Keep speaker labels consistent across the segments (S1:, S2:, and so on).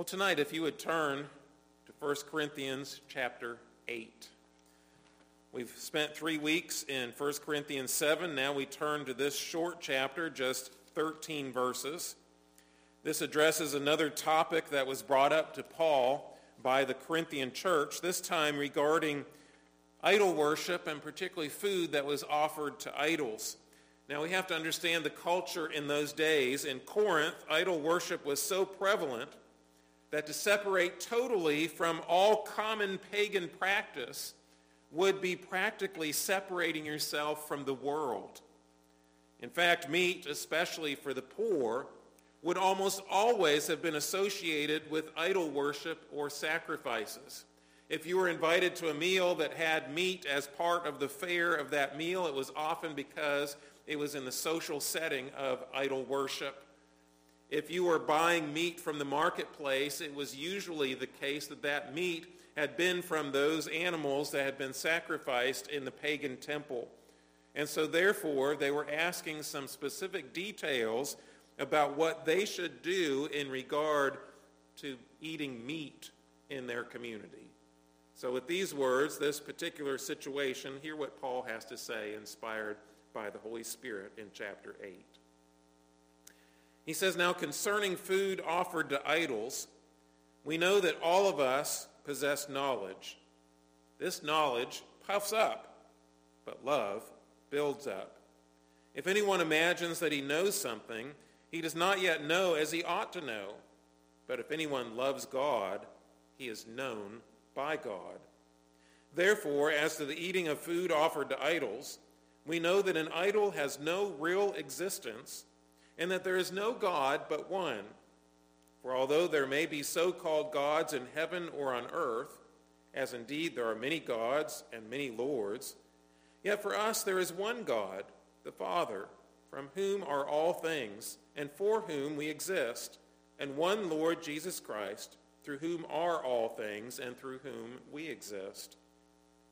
S1: Well, tonight, if you would turn to 1 Corinthians chapter 8. We've spent three weeks in 1 Corinthians 7. Now we turn to this short chapter, just 13 verses. This addresses another topic that was brought up to Paul by the Corinthian church, this time regarding idol worship and particularly food that was offered to idols. Now we have to understand the culture in those days. In Corinth, idol worship was so prevalent that to separate totally from all common pagan practice would be practically separating yourself from the world. In fact, meat, especially for the poor, would almost always have been associated with idol worship or sacrifices. If you were invited to a meal that had meat as part of the fare of that meal, it was often because it was in the social setting of idol worship. If you were buying meat from the marketplace, it was usually the case that that meat had been from those animals that had been sacrificed in the pagan temple. And so therefore, they were asking some specific details about what they should do in regard to eating meat in their community. So with these words, this particular situation, hear what Paul has to say, inspired by the Holy Spirit in chapter 8. He says, Now concerning food offered to idols, we know that all of us possess knowledge. This knowledge puffs up, but love builds up. If anyone imagines that he knows something, he does not yet know as he ought to know. But if anyone loves God, he is known by God. Therefore, as to the eating of food offered to idols, we know that an idol has no real existence and that there is no God but one. For although there may be so-called gods in heaven or on earth, as indeed there are many gods and many lords, yet for us there is one God, the Father, from whom are all things, and for whom we exist, and one Lord Jesus Christ, through whom are all things, and through whom we exist.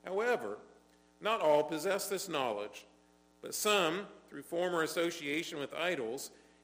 S1: However, not all possess this knowledge, but some, through former association with idols,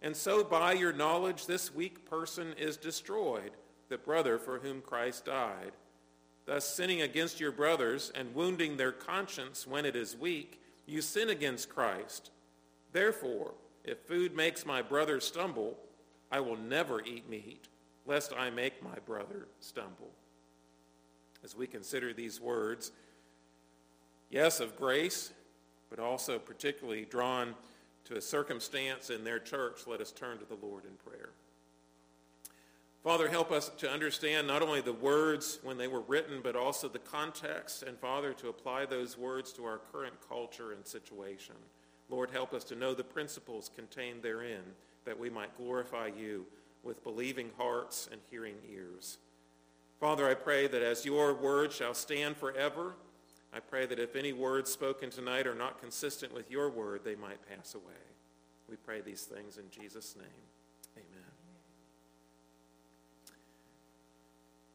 S1: And so by your knowledge, this weak person is destroyed, the brother for whom Christ died. Thus, sinning against your brothers and wounding their conscience when it is weak, you sin against Christ. Therefore, if food makes my brother stumble, I will never eat meat, lest I make my brother stumble. As we consider these words, yes, of grace, but also particularly drawn to a circumstance in their church, let us turn to the Lord in prayer. Father, help us to understand not only the words when they were written, but also the context, and Father, to apply those words to our current culture and situation. Lord, help us to know the principles contained therein, that we might glorify you with believing hearts and hearing ears. Father, I pray that as your word shall stand forever, I pray that if any words spoken tonight are not consistent with your word, they might pass away. We pray these things in Jesus' name. Amen.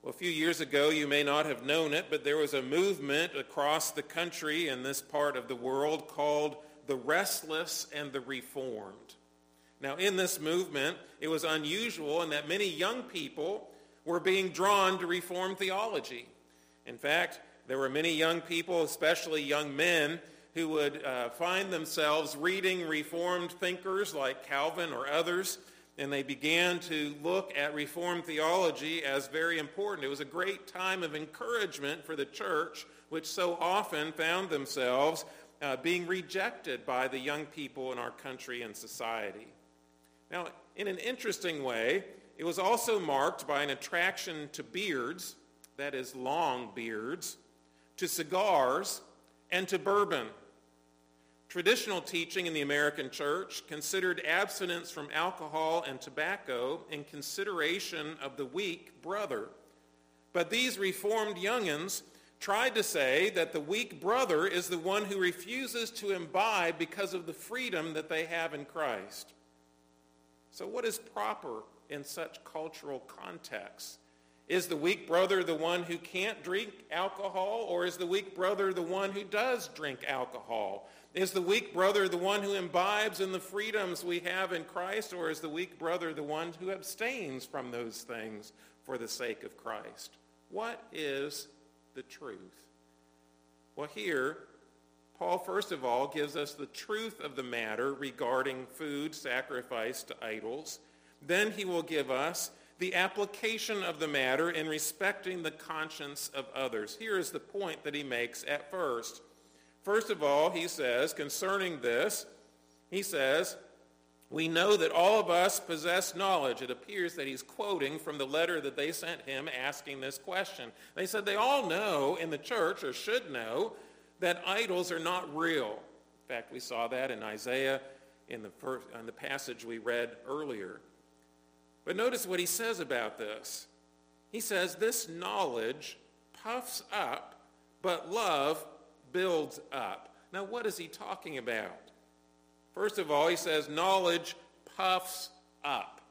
S1: Well, a few years ago, you may not have known it, but there was a movement across the country in this part of the world called the Restless and the Reformed. Now, in this movement, it was unusual in that many young people were being drawn to Reformed theology. In fact, there were many young people, especially young men, who would uh, find themselves reading Reformed thinkers like Calvin or others, and they began to look at Reformed theology as very important. It was a great time of encouragement for the church, which so often found themselves uh, being rejected by the young people in our country and society. Now, in an interesting way, it was also marked by an attraction to beards, that is, long beards, to cigars, and to bourbon. Traditional teaching in the American church considered abstinence from alcohol and tobacco in consideration of the weak brother. But these reformed youngins tried to say that the weak brother is the one who refuses to imbibe because of the freedom that they have in Christ. So what is proper in such cultural contexts? Is the weak brother the one who can't drink alcohol, or is the weak brother the one who does drink alcohol? Is the weak brother the one who imbibes in the freedoms we have in Christ, or is the weak brother the one who abstains from those things for the sake of Christ? What is the truth? Well, here, Paul, first of all, gives us the truth of the matter regarding food sacrificed to idols. Then he will give us the application of the matter in respecting the conscience of others. Here is the point that he makes at first. First of all, he says, concerning this, he says, we know that all of us possess knowledge. It appears that he's quoting from the letter that they sent him asking this question. They said they all know in the church, or should know, that idols are not real. In fact, we saw that in Isaiah in the, first, in the passage we read earlier. But notice what he says about this. He says, This knowledge puffs up, but love builds up. Now, what is he talking about? First of all, he says knowledge puffs up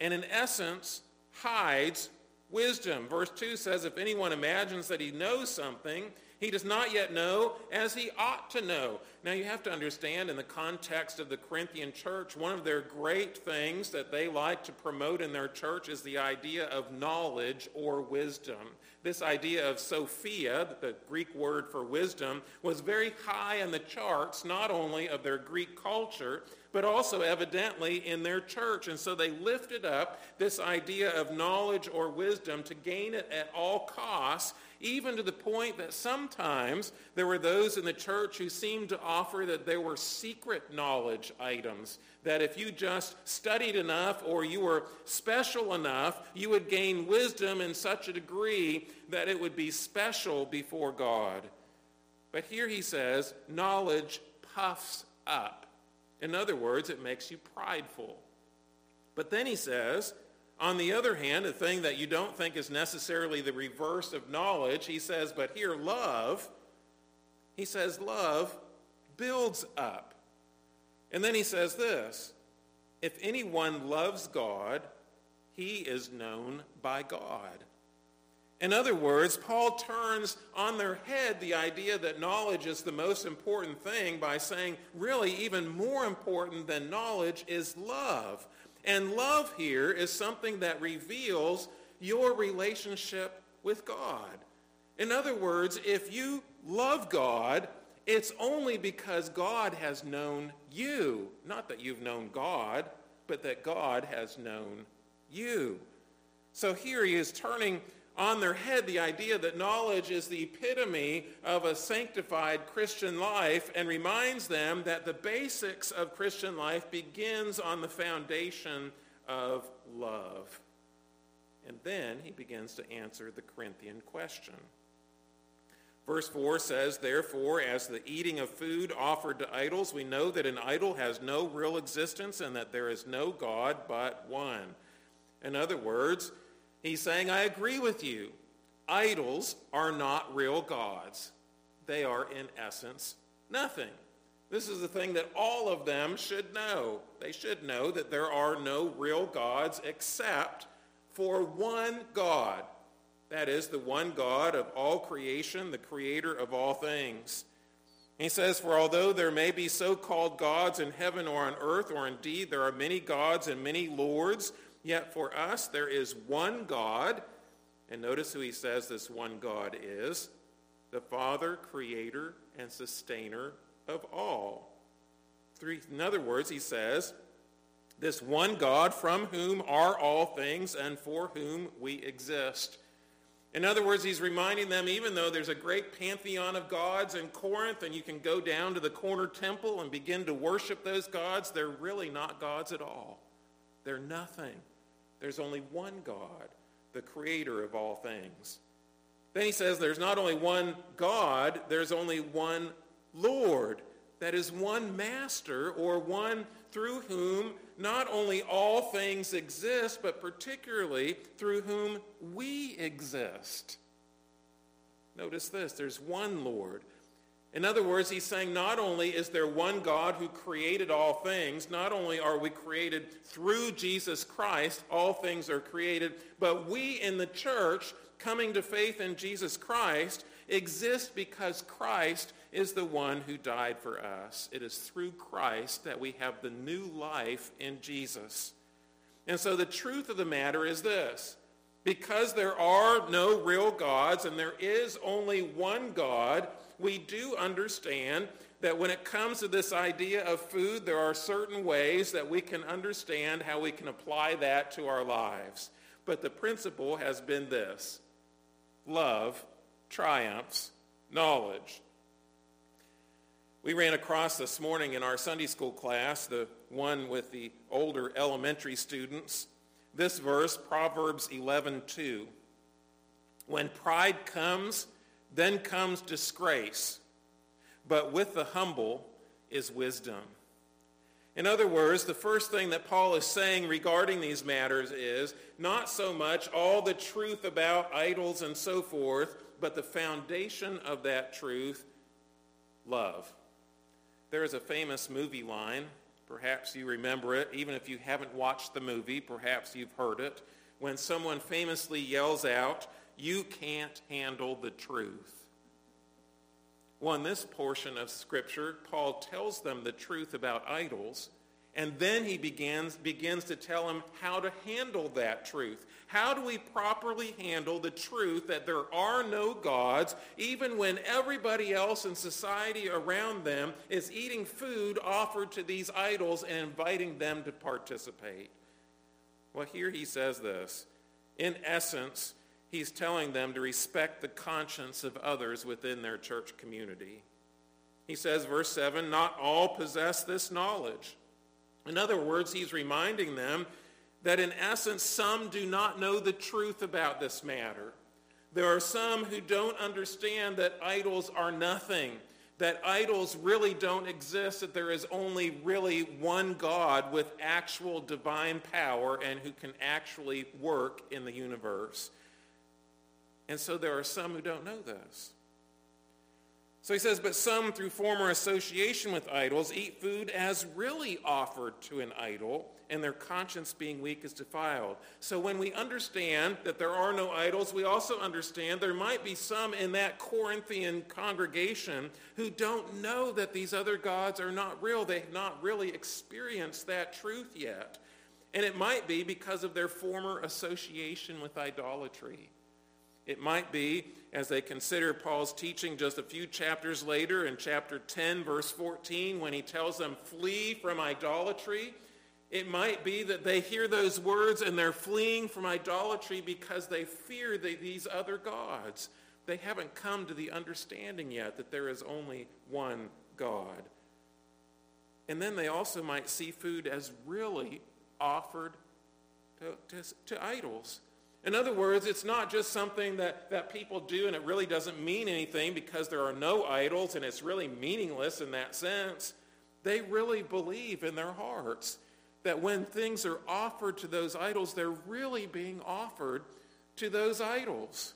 S1: and in essence hides wisdom. Verse 2 says if anyone imagines that he knows something, he does not yet know as he ought to know. Now you have to understand in the context of the Corinthian church, one of their great things that they like to promote in their church is the idea of knowledge or wisdom. This idea of Sophia, the Greek word for wisdom, was very high in the charts, not only of their Greek culture, but also evidently in their church. And so they lifted up this idea of knowledge or wisdom to gain it at all costs even to the point that sometimes there were those in the church who seemed to offer that there were secret knowledge items, that if you just studied enough or you were special enough, you would gain wisdom in such a degree that it would be special before God. But here he says, knowledge puffs up. In other words, it makes you prideful. But then he says, on the other hand, a thing that you don't think is necessarily the reverse of knowledge, he says, but here, love, he says, love builds up. And then he says this if anyone loves God, he is known by God. In other words, Paul turns on their head the idea that knowledge is the most important thing by saying, really, even more important than knowledge is love. And love here is something that reveals your relationship with God. In other words, if you love God, it's only because God has known you. Not that you've known God, but that God has known you. So here he is turning on their head the idea that knowledge is the epitome of a sanctified Christian life and reminds them that the basics of Christian life begins on the foundation of love. And then he begins to answer the Corinthian question. Verse 4 says, Therefore, as the eating of food offered to idols, we know that an idol has no real existence and that there is no God but one. In other words, He's saying, I agree with you. Idols are not real gods. They are, in essence, nothing. This is the thing that all of them should know. They should know that there are no real gods except for one God. That is, the one God of all creation, the creator of all things. He says, For although there may be so called gods in heaven or on earth, or indeed there are many gods and many lords, Yet for us, there is one God. And notice who he says this one God is the Father, creator, and sustainer of all. In other words, he says, this one God from whom are all things and for whom we exist. In other words, he's reminding them, even though there's a great pantheon of gods in Corinth and you can go down to the corner temple and begin to worship those gods, they're really not gods at all. They're nothing. There's only one God, the creator of all things. Then he says there's not only one God, there's only one Lord. that is one master or one through whom not only all things exist, but particularly through whom we exist. Notice this there's one Lord. In other words, he's saying not only is there one God who created all things, not only are we created through Jesus Christ, all things are created, but we in the church coming to faith in Jesus Christ exist because Christ is the one who died for us. It is through Christ that we have the new life in Jesus. And so the truth of the matter is this. Because there are no real gods and there is only one God, we do understand that when it comes to this idea of food, there are certain ways that we can understand how we can apply that to our lives. But the principle has been this. Love triumphs knowledge. We ran across this morning in our Sunday school class, the one with the older elementary students, this verse, Proverbs 11:2. When pride comes, then comes disgrace, but with the humble is wisdom. In other words, the first thing that Paul is saying regarding these matters is not so much all the truth about idols and so forth, but the foundation of that truth, love. There is a famous movie line. Perhaps you remember it. Even if you haven't watched the movie, perhaps you've heard it. When someone famously yells out, you can't handle the truth. Well, in this portion of Scripture, Paul tells them the truth about idols, and then he begins, begins to tell them how to handle that truth. How do we properly handle the truth that there are no gods, even when everybody else in society around them is eating food offered to these idols and inviting them to participate? Well, here he says this. In essence, he's telling them to respect the conscience of others within their church community. He says, verse 7, not all possess this knowledge. In other words, he's reminding them that in essence some do not know the truth about this matter. There are some who don't understand that idols are nothing, that idols really don't exist, that there is only really one God with actual divine power and who can actually work in the universe. And so there are some who don't know this. So he says, but some through former association with idols eat food as really offered to an idol, and their conscience being weak is defiled. So when we understand that there are no idols, we also understand there might be some in that Corinthian congregation who don't know that these other gods are not real. They have not really experienced that truth yet. And it might be because of their former association with idolatry. It might be as they consider Paul's teaching just a few chapters later in chapter 10, verse 14, when he tells them, flee from idolatry. It might be that they hear those words and they're fleeing from idolatry because they fear the, these other gods. They haven't come to the understanding yet that there is only one God. And then they also might see food as really offered to, to, to idols. In other words, it's not just something that, that people do and it really doesn't mean anything because there are no idols and it's really meaningless in that sense. They really believe in their hearts that when things are offered to those idols, they're really being offered to those idols.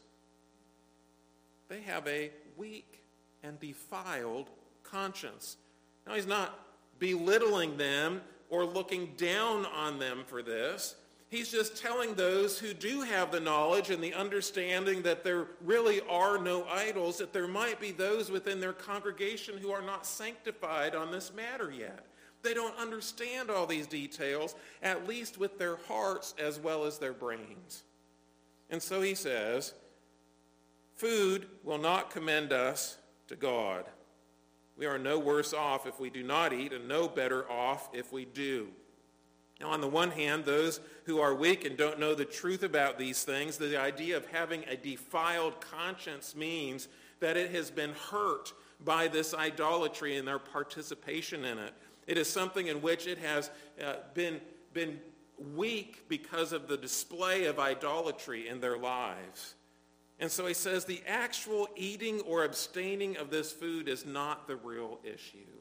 S1: They have a weak and defiled conscience. Now, he's not belittling them or looking down on them for this. He's just telling those who do have the knowledge and the understanding that there really are no idols, that there might be those within their congregation who are not sanctified on this matter yet. They don't understand all these details, at least with their hearts as well as their brains. And so he says, food will not commend us to God. We are no worse off if we do not eat and no better off if we do. Now, on the one hand, those who are weak and don't know the truth about these things, the idea of having a defiled conscience means that it has been hurt by this idolatry and their participation in it. It is something in which it has uh, been, been weak because of the display of idolatry in their lives. And so he says the actual eating or abstaining of this food is not the real issue.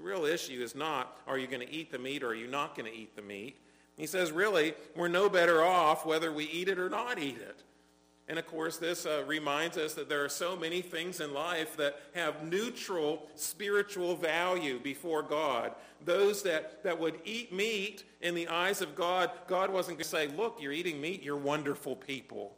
S1: The real issue is not, are you going to eat the meat or are you not going to eat the meat? He says, really, we're no better off whether we eat it or not eat it. And of course, this uh, reminds us that there are so many things in life that have neutral spiritual value before God. Those that, that would eat meat in the eyes of God, God wasn't going to say, look, you're eating meat, you're wonderful people.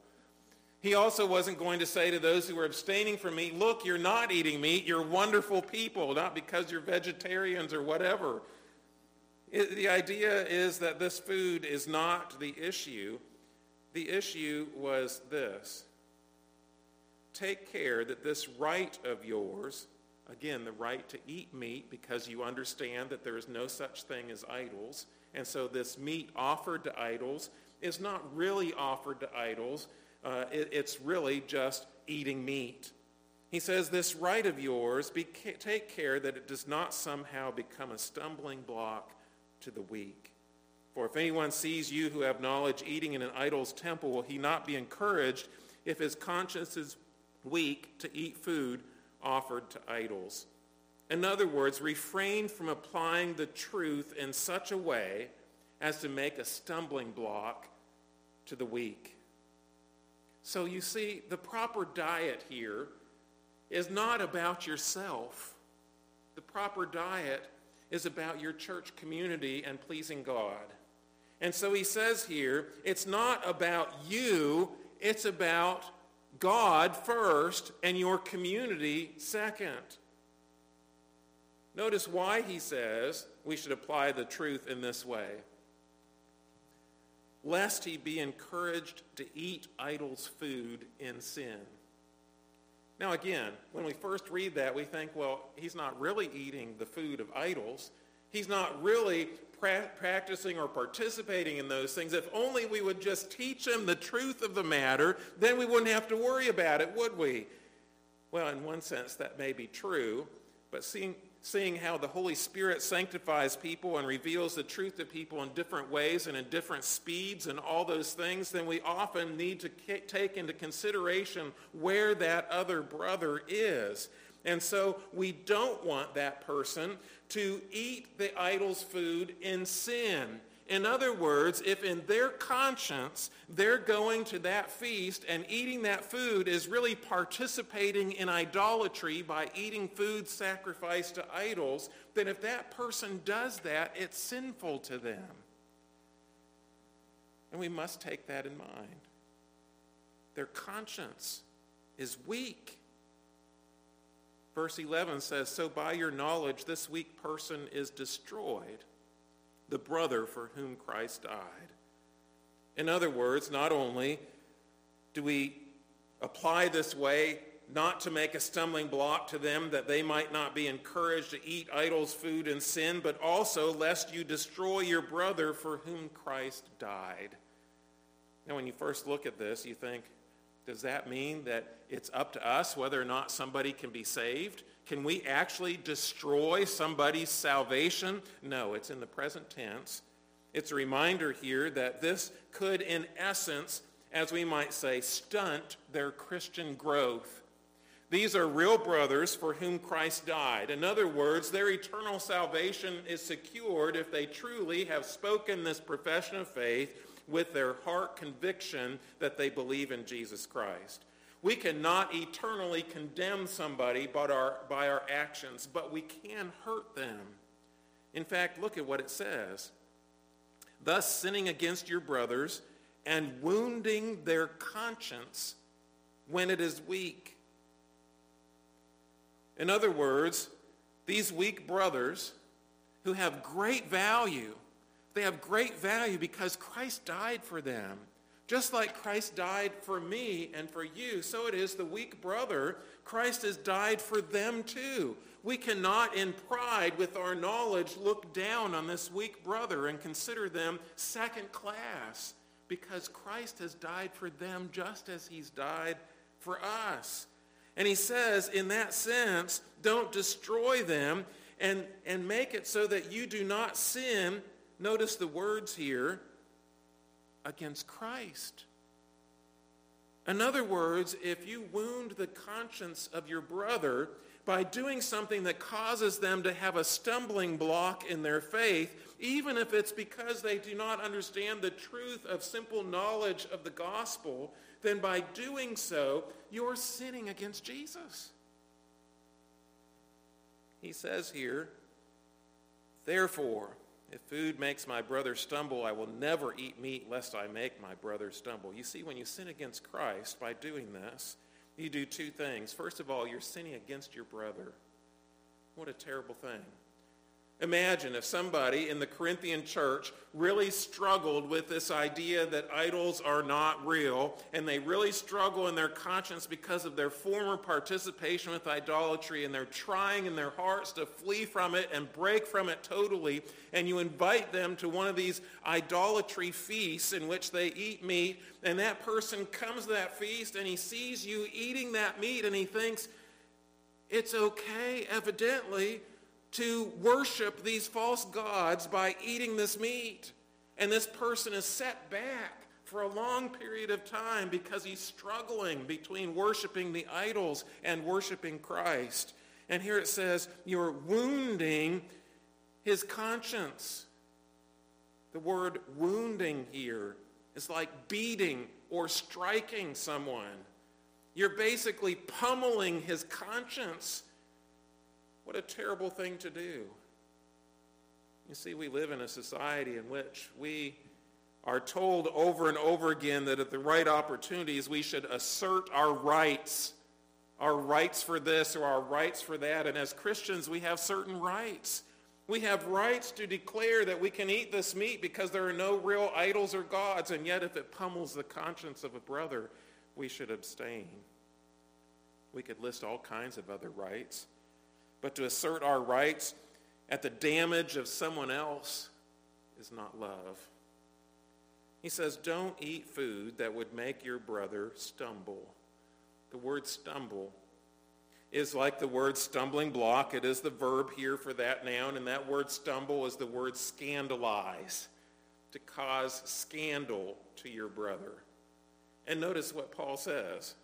S1: He also wasn't going to say to those who were abstaining from meat, look, you're not eating meat, you're wonderful people, not because you're vegetarians or whatever. It, the idea is that this food is not the issue. The issue was this. Take care that this right of yours, again, the right to eat meat because you understand that there is no such thing as idols, and so this meat offered to idols is not really offered to idols. Uh, it, it's really just eating meat. He says, This right of yours, be, take care that it does not somehow become a stumbling block to the weak. For if anyone sees you who have knowledge eating in an idol's temple, will he not be encouraged if his conscience is weak to eat food offered to idols? In other words, refrain from applying the truth in such a way as to make a stumbling block to the weak. So you see, the proper diet here is not about yourself. The proper diet is about your church community and pleasing God. And so he says here, it's not about you, it's about God first and your community second. Notice why he says we should apply the truth in this way. Lest he be encouraged to eat idols' food in sin. Now, again, when we first read that, we think, well, he's not really eating the food of idols. He's not really pra- practicing or participating in those things. If only we would just teach him the truth of the matter, then we wouldn't have to worry about it, would we? Well, in one sense, that may be true, but seeing, seeing how the Holy Spirit sanctifies people and reveals the truth to people in different ways and in different speeds and all those things, then we often need to take into consideration where that other brother is. And so we don't want that person to eat the idol's food in sin. In other words, if in their conscience they're going to that feast and eating that food is really participating in idolatry by eating food sacrificed to idols, then if that person does that, it's sinful to them. And we must take that in mind. Their conscience is weak. Verse 11 says, So by your knowledge, this weak person is destroyed, the brother for whom Christ died. In other words, not only do we apply this way not to make a stumbling block to them that they might not be encouraged to eat idols' food and sin, but also lest you destroy your brother for whom Christ died. Now, when you first look at this, you think, does that mean that it's up to us whether or not somebody can be saved? Can we actually destroy somebody's salvation? No, it's in the present tense. It's a reminder here that this could, in essence, as we might say, stunt their Christian growth. These are real brothers for whom Christ died. In other words, their eternal salvation is secured if they truly have spoken this profession of faith with their heart conviction that they believe in Jesus Christ. We cannot eternally condemn somebody but our, by our actions, but we can hurt them. In fact, look at what it says. Thus sinning against your brothers and wounding their conscience when it is weak. In other words, these weak brothers who have great value they have great value because Christ died for them. Just like Christ died for me and for you, so it is the weak brother. Christ has died for them too. We cannot, in pride with our knowledge, look down on this weak brother and consider them second class because Christ has died for them just as he's died for us. And he says, in that sense, don't destroy them and, and make it so that you do not sin Notice the words here against Christ. In other words, if you wound the conscience of your brother by doing something that causes them to have a stumbling block in their faith, even if it's because they do not understand the truth of simple knowledge of the gospel, then by doing so, you're sinning against Jesus. He says here, Therefore, if food makes my brother stumble, I will never eat meat lest I make my brother stumble. You see, when you sin against Christ by doing this, you do two things. First of all, you're sinning against your brother. What a terrible thing. Imagine if somebody in the Corinthian church really struggled with this idea that idols are not real, and they really struggle in their conscience because of their former participation with idolatry, and they're trying in their hearts to flee from it and break from it totally, and you invite them to one of these idolatry feasts in which they eat meat, and that person comes to that feast and he sees you eating that meat and he thinks, it's okay, evidently, to worship these false gods by eating this meat. And this person is set back for a long period of time because he's struggling between worshiping the idols and worshiping Christ. And here it says, you're wounding his conscience. The word wounding here is like beating or striking someone. You're basically pummeling his conscience what a terrible thing to do. You see, we live in a society in which we are told over and over again that at the right opportunities we should assert our rights, our rights for this or our rights for that. And as Christians, we have certain rights. We have rights to declare that we can eat this meat because there are no real idols or gods, and yet if it pummels the conscience of a brother, we should abstain. We could list all kinds of other rights but to assert our rights at the damage of someone else is not love. He says, don't eat food that would make your brother stumble. The word stumble is like the word stumbling block. It is the verb here for that noun, and that word stumble is the word scandalize, to cause scandal to your brother. And notice what Paul says.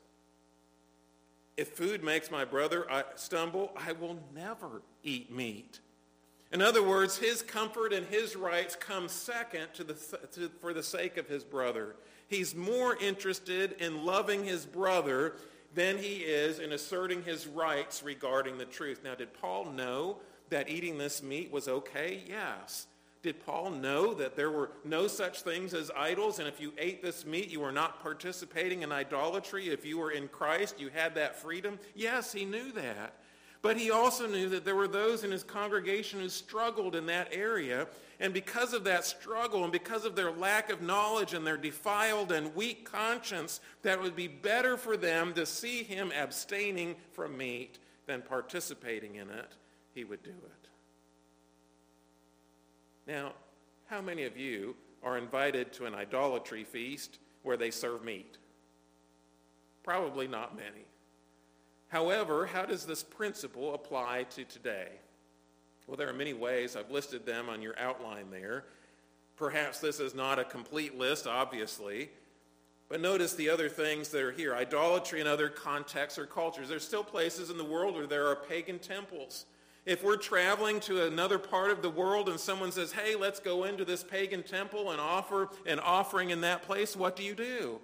S1: If food makes my brother uh, stumble, I will never eat meat. In other words, his comfort and his rights come second to the, to, for the sake of his brother. He's more interested in loving his brother than he is in asserting his rights regarding the truth. Now, did Paul know that eating this meat was okay? Yes. Did Paul know that there were no such things as idols, and if you ate this meat, you were not participating in idolatry? If you were in Christ, you had that freedom? Yes, he knew that. But he also knew that there were those in his congregation who struggled in that area, and because of that struggle and because of their lack of knowledge and their defiled and weak conscience, that it would be better for them to see him abstaining from meat than participating in it, he would do it. Now, how many of you are invited to an idolatry feast where they serve meat? Probably not many. However, how does this principle apply to today? Well, there are many ways. I've listed them on your outline there. Perhaps this is not a complete list, obviously, but notice the other things that are here. Idolatry in other contexts or cultures. There's still places in the world where there are pagan temples. If we're traveling to another part of the world and someone says, hey, let's go into this pagan temple and offer an offering in that place, what do you do?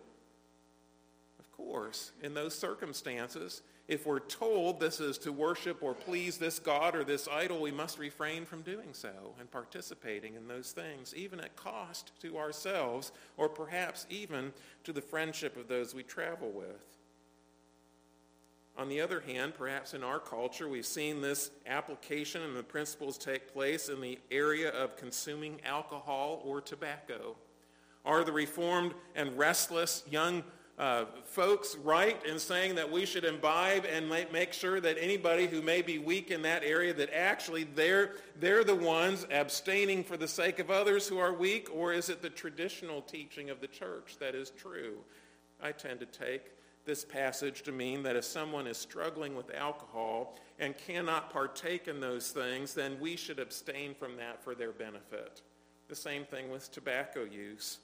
S1: Of course, in those circumstances, if we're told this is to worship or please this god or this idol, we must refrain from doing so and participating in those things, even at cost to ourselves or perhaps even to the friendship of those we travel with. On the other hand, perhaps in our culture, we've seen this application and the principles take place in the area of consuming alcohol or tobacco. Are the reformed and restless young uh, folks right in saying that we should imbibe and make sure that anybody who may be weak in that area, that actually they're, they're the ones abstaining for the sake of others who are weak? Or is it the traditional teaching of the church that is true? I tend to take this passage to mean that if someone is struggling with alcohol and cannot partake in those things, then we should abstain from that for their benefit. The same thing with tobacco use.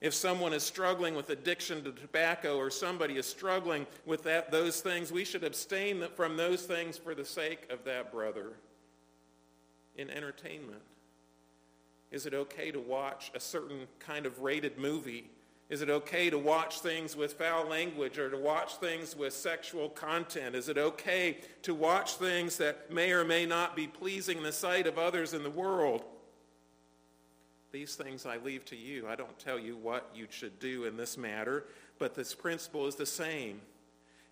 S1: If someone is struggling with addiction to tobacco or somebody is struggling with that, those things, we should abstain from those things for the sake of that brother. In entertainment, is it okay to watch a certain kind of rated movie? Is it okay to watch things with foul language or to watch things with sexual content? Is it okay to watch things that may or may not be pleasing in the sight of others in the world? These things I leave to you. I don't tell you what you should do in this matter, but this principle is the same.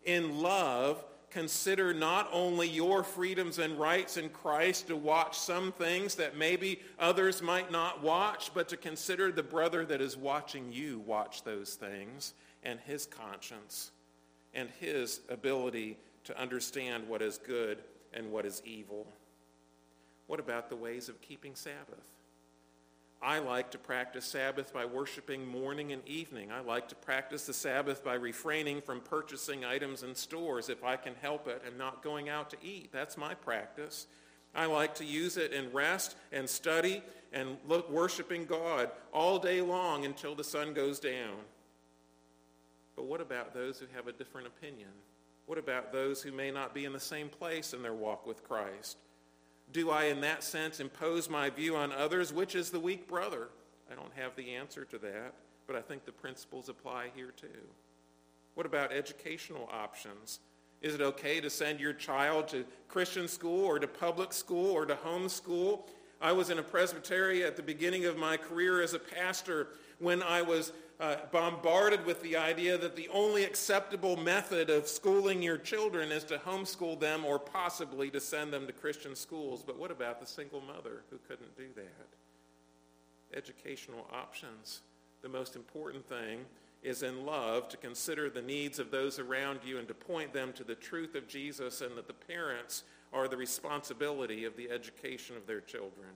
S1: In love, consider not only your freedoms and rights in Christ to watch some things that maybe others might not watch, but to consider the brother that is watching you watch those things and his conscience and his ability to understand what is good and what is evil. What about the ways of keeping Sabbath? I like to practice Sabbath by worshiping morning and evening. I like to practice the Sabbath by refraining from purchasing items in stores if I can help it and not going out to eat. That's my practice. I like to use it in rest and study and look worshiping God all day long until the sun goes down. But what about those who have a different opinion? What about those who may not be in the same place in their walk with Christ? Do I, in that sense, impose my view on others? Which is the weak brother? I don't have the answer to that, but I think the principles apply here too. What about educational options? Is it okay to send your child to Christian school or to public school or to home school? I was in a presbytery at the beginning of my career as a pastor when I was uh, bombarded with the idea that the only acceptable method of schooling your children is to homeschool them or possibly to send them to Christian schools. But what about the single mother who couldn't do that? Educational options. The most important thing is in love to consider the needs of those around you and to point them to the truth of Jesus and that the parents are the responsibility of the education of their children.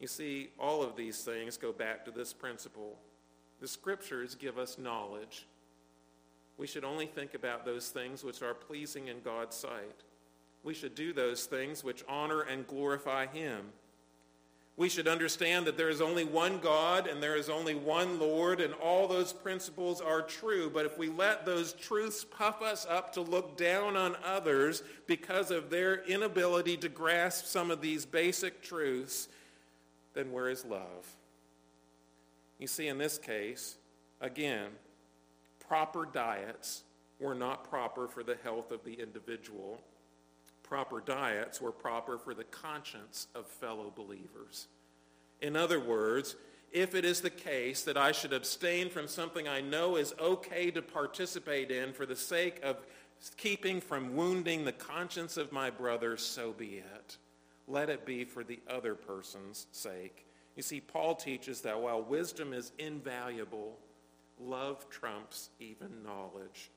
S1: You see, all of these things go back to this principle the scriptures give us knowledge. We should only think about those things which are pleasing in God's sight. We should do those things which honor and glorify Him. We should understand that there is only one God and there is only one Lord, and all those principles are true. But if we let those truths puff us up to look down on others because of their inability to grasp some of these basic truths, then where is love? You see, in this case, again, proper diets were not proper for the health of the individual. Proper diets were proper for the conscience of fellow believers. In other words, if it is the case that I should abstain from something I know is okay to participate in for the sake of keeping from wounding the conscience of my brother, so be it. Let it be for the other person's sake. You see, Paul teaches that while wisdom is invaluable, love trumps even knowledge.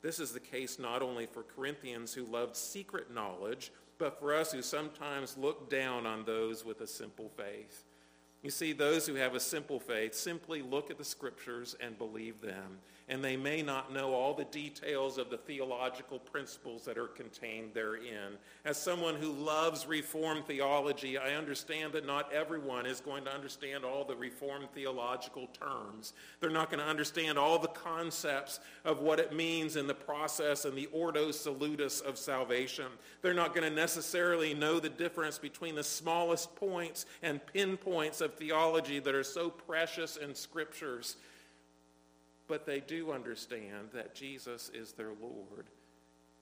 S1: This is the case not only for Corinthians who loved secret knowledge, but for us who sometimes look down on those with a simple faith. You see, those who have a simple faith simply look at the scriptures and believe them and they may not know all the details of the theological principles that are contained therein. As someone who loves Reformed theology, I understand that not everyone is going to understand all the Reformed theological terms. They're not going to understand all the concepts of what it means in the process and the ordo salutis of salvation. They're not going to necessarily know the difference between the smallest points and pinpoints of theology that are so precious in scriptures but they do understand that Jesus is their Lord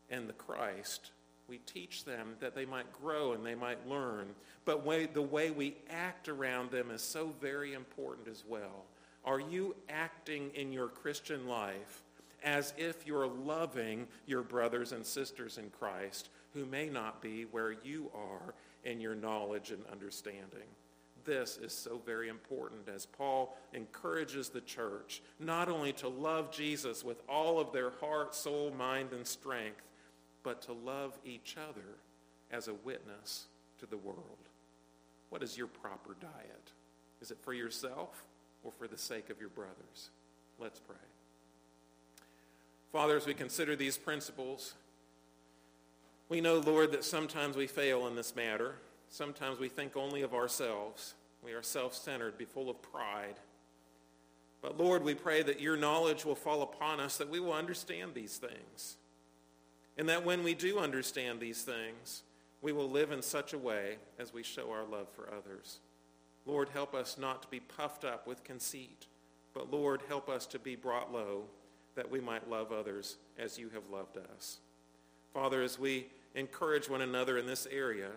S1: and the Christ. We teach them that they might grow and they might learn. But way, the way we act around them is so very important as well. Are you acting in your Christian life as if you're loving your brothers and sisters in Christ who may not be where you are in your knowledge and understanding? This is so very important as Paul encourages the church not only to love Jesus with all of their heart, soul, mind, and strength, but to love each other as a witness to the world. What is your proper diet? Is it for yourself or for the sake of your brothers? Let's pray. Father, as we consider these principles, we know, Lord, that sometimes we fail in this matter. Sometimes we think only of ourselves. We are self-centered, be full of pride. But Lord, we pray that your knowledge will fall upon us, that we will understand these things. And that when we do understand these things, we will live in such a way as we show our love for others. Lord, help us not to be puffed up with conceit, but Lord, help us to be brought low that we might love others as you have loved us. Father, as we encourage one another in this area,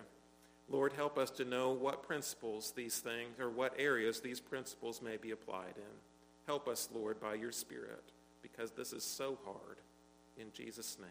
S1: Lord, help us to know what principles these things, or what areas these principles may be applied in. Help us, Lord, by your Spirit, because this is so hard. In Jesus' name.